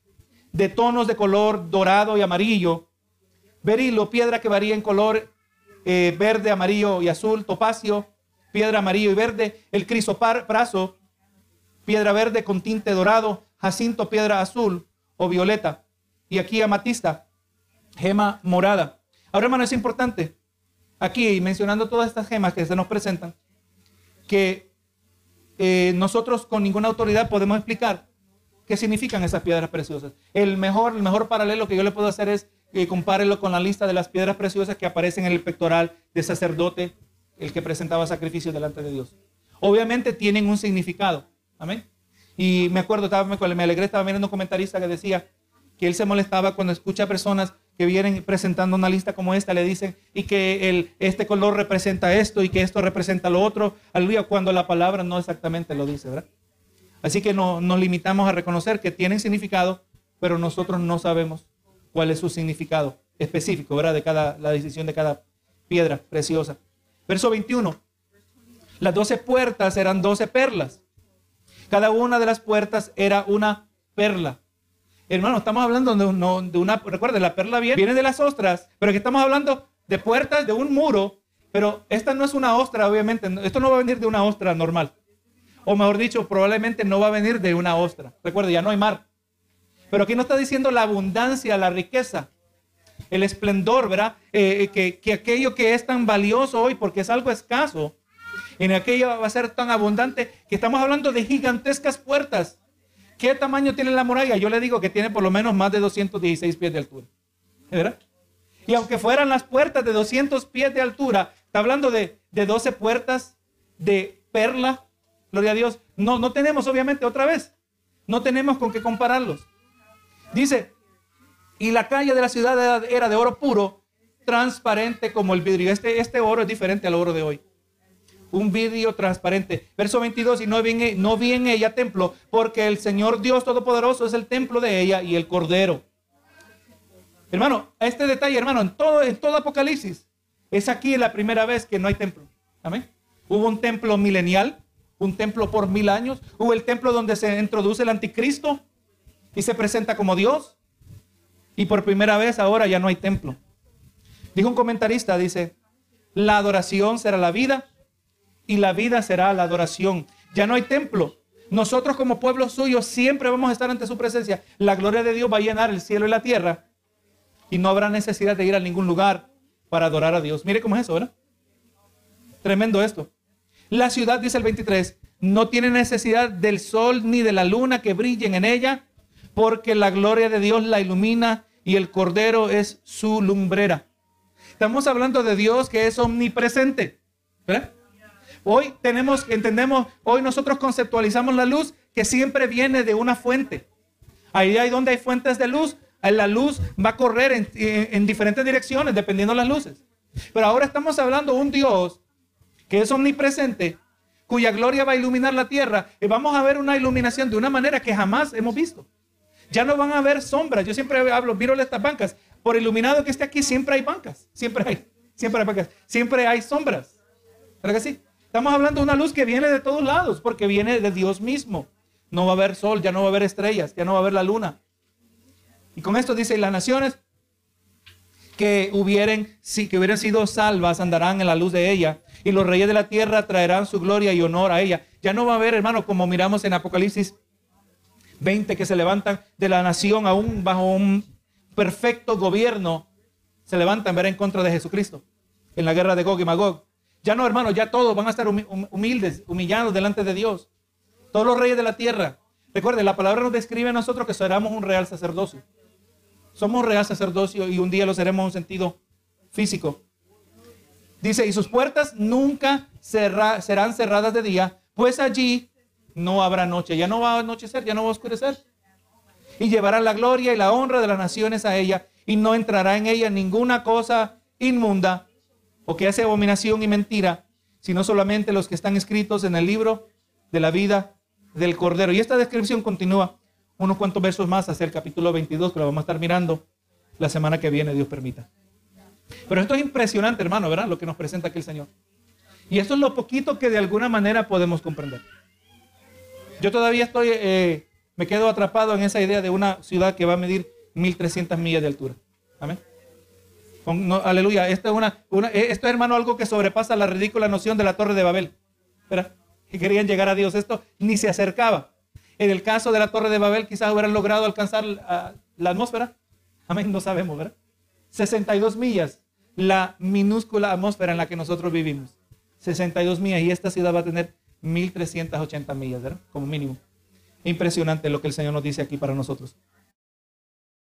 de tonos de color dorado y amarillo Berilo, piedra que varía en color eh, verde, amarillo y azul. Topacio, piedra amarillo y verde. El crisopraso, piedra verde con tinte dorado. Jacinto, piedra azul o violeta. Y aquí amatista, gema morada. Ahora, hermano, es importante, aquí mencionando todas estas gemas que se nos presentan, que eh, nosotros con ninguna autoridad podemos explicar qué significan esas piedras preciosas. El mejor, el mejor paralelo que yo le puedo hacer es compárelo con la lista de las piedras preciosas que aparecen en el pectoral de sacerdote, el que presentaba sacrificios delante de Dios. Obviamente tienen un significado. Amén. Y me acuerdo, estaba, me alegré, estaba viendo un comentarista que decía que él se molestaba cuando escucha personas que vienen presentando una lista como esta, le dicen, y que el, este color representa esto y que esto representa lo otro, aleluya, cuando la palabra no exactamente lo dice, ¿verdad? Así que no, nos limitamos a reconocer que tienen significado, pero nosotros no sabemos cuál es su significado específico, ¿verdad? De cada, la decisión de cada piedra preciosa. Verso 21. Las doce puertas eran doce perlas. Cada una de las puertas era una perla. Hermano, estamos hablando de, de una, recuerden, la perla viene, viene de las ostras, pero que estamos hablando de puertas de un muro, pero esta no es una ostra, obviamente. Esto no va a venir de una ostra normal. O mejor dicho, probablemente no va a venir de una ostra. Recuerde, ya no hay mar. Pero aquí no está diciendo la abundancia, la riqueza, el esplendor, ¿verdad? Eh, que, que, aquello que es tan valioso hoy, porque es algo escaso, en aquello va a ser tan abundante que estamos hablando de gigantescas puertas. ¿Qué tamaño tiene la muralla? Yo le digo que tiene por lo menos más de 216 pies de altura. ¿Verdad? Y aunque fueran las puertas de 200 pies de altura, está hablando de, de 12 puertas de perla. Gloria a Dios. No, no tenemos, obviamente, otra vez. No tenemos con qué compararlos. Dice, y la calle de la ciudad era de oro puro, transparente como el vidrio. Este, este oro es diferente al oro de hoy. Un vidrio transparente. Verso 22, y no vi, en, no vi en ella templo, porque el Señor Dios Todopoderoso es el templo de ella y el Cordero. Hermano, este detalle, hermano, en todo, en todo Apocalipsis, es aquí la primera vez que no hay templo. Amén. Hubo un templo milenial, un templo por mil años. Hubo el templo donde se introduce el anticristo y se presenta como Dios. Y por primera vez ahora ya no hay templo. Dijo un comentarista, dice, la adoración será la vida y la vida será la adoración. Ya no hay templo. Nosotros como pueblo suyo siempre vamos a estar ante su presencia. La gloria de Dios va a llenar el cielo y la tierra y no habrá necesidad de ir a ningún lugar para adorar a Dios. Mire cómo es eso, ¿verdad? Tremendo esto. La ciudad, dice el 23, no tiene necesidad del sol ni de la luna que brillen en ella, porque la gloria de Dios la ilumina y el Cordero es su lumbrera. Estamos hablando de Dios que es omnipresente. Hoy tenemos, entendemos, hoy nosotros conceptualizamos la luz que siempre viene de una fuente. Ahí hay donde hay fuentes de luz, la luz va a correr en, en diferentes direcciones dependiendo de las luces. Pero ahora estamos hablando de un Dios que es omnipresente, cuya gloria va a iluminar la tierra y vamos a ver una iluminación de una manera que jamás hemos visto. Ya no van a haber sombras. Yo siempre hablo, miro estas bancas. Por iluminado que esté aquí, siempre hay bancas. Siempre hay. Siempre hay bancas. Siempre hay sombras. ¿Verdad que sí? Estamos hablando de una luz que viene de todos lados, porque viene de Dios mismo. No va a haber sol, ya no va a haber estrellas, ya no va a haber la luna. Y con esto dice, las naciones que hubieran, sí, que hubieran sido salvas andarán en la luz de ella. Y los reyes de la tierra traerán su gloria y honor a ella. Ya no va a haber, hermano, como miramos en Apocalipsis 20 que se levantan de la nación aún bajo un perfecto gobierno, se levantan ver en contra de Jesucristo en la guerra de Gog y Magog. Ya no, hermano, ya todos van a estar humildes, humillados delante de Dios. Todos los reyes de la tierra. Recuerden, la palabra nos describe a nosotros que seremos un real sacerdocio. Somos un real sacerdocio y un día lo seremos en un sentido físico. Dice, y sus puertas nunca serán cerradas de día, pues allí no habrá noche, ya no va a anochecer, ya no va a oscurecer. Y llevará la gloria y la honra de las naciones a ella, y no entrará en ella ninguna cosa inmunda o que hace abominación y mentira, sino solamente los que están escritos en el libro de la vida del Cordero. Y esta descripción continúa unos cuantos versos más hacia el capítulo 22, que lo vamos a estar mirando la semana que viene, Dios permita. Pero esto es impresionante, hermano, ¿verdad? Lo que nos presenta aquí el Señor. Y esto es lo poquito que de alguna manera podemos comprender. Yo todavía estoy, eh, me quedo atrapado en esa idea de una ciudad que va a medir 1300 millas de altura. Amén. aleluya. Esto es, una, eh, esto hermano, algo que sobrepasa la ridícula noción de la Torre de Babel. ¿verdad? Que querían llegar a Dios. Esto ni se acercaba. En el caso de la Torre de Babel, quizás hubieran logrado alcanzar la atmósfera. Amén, no sabemos, ¿verdad? 62 millas, la minúscula atmósfera en la que nosotros vivimos. 62 millas y esta ciudad va a tener 1380 millas, ¿verdad? Como mínimo. Impresionante lo que el Señor nos dice aquí para nosotros.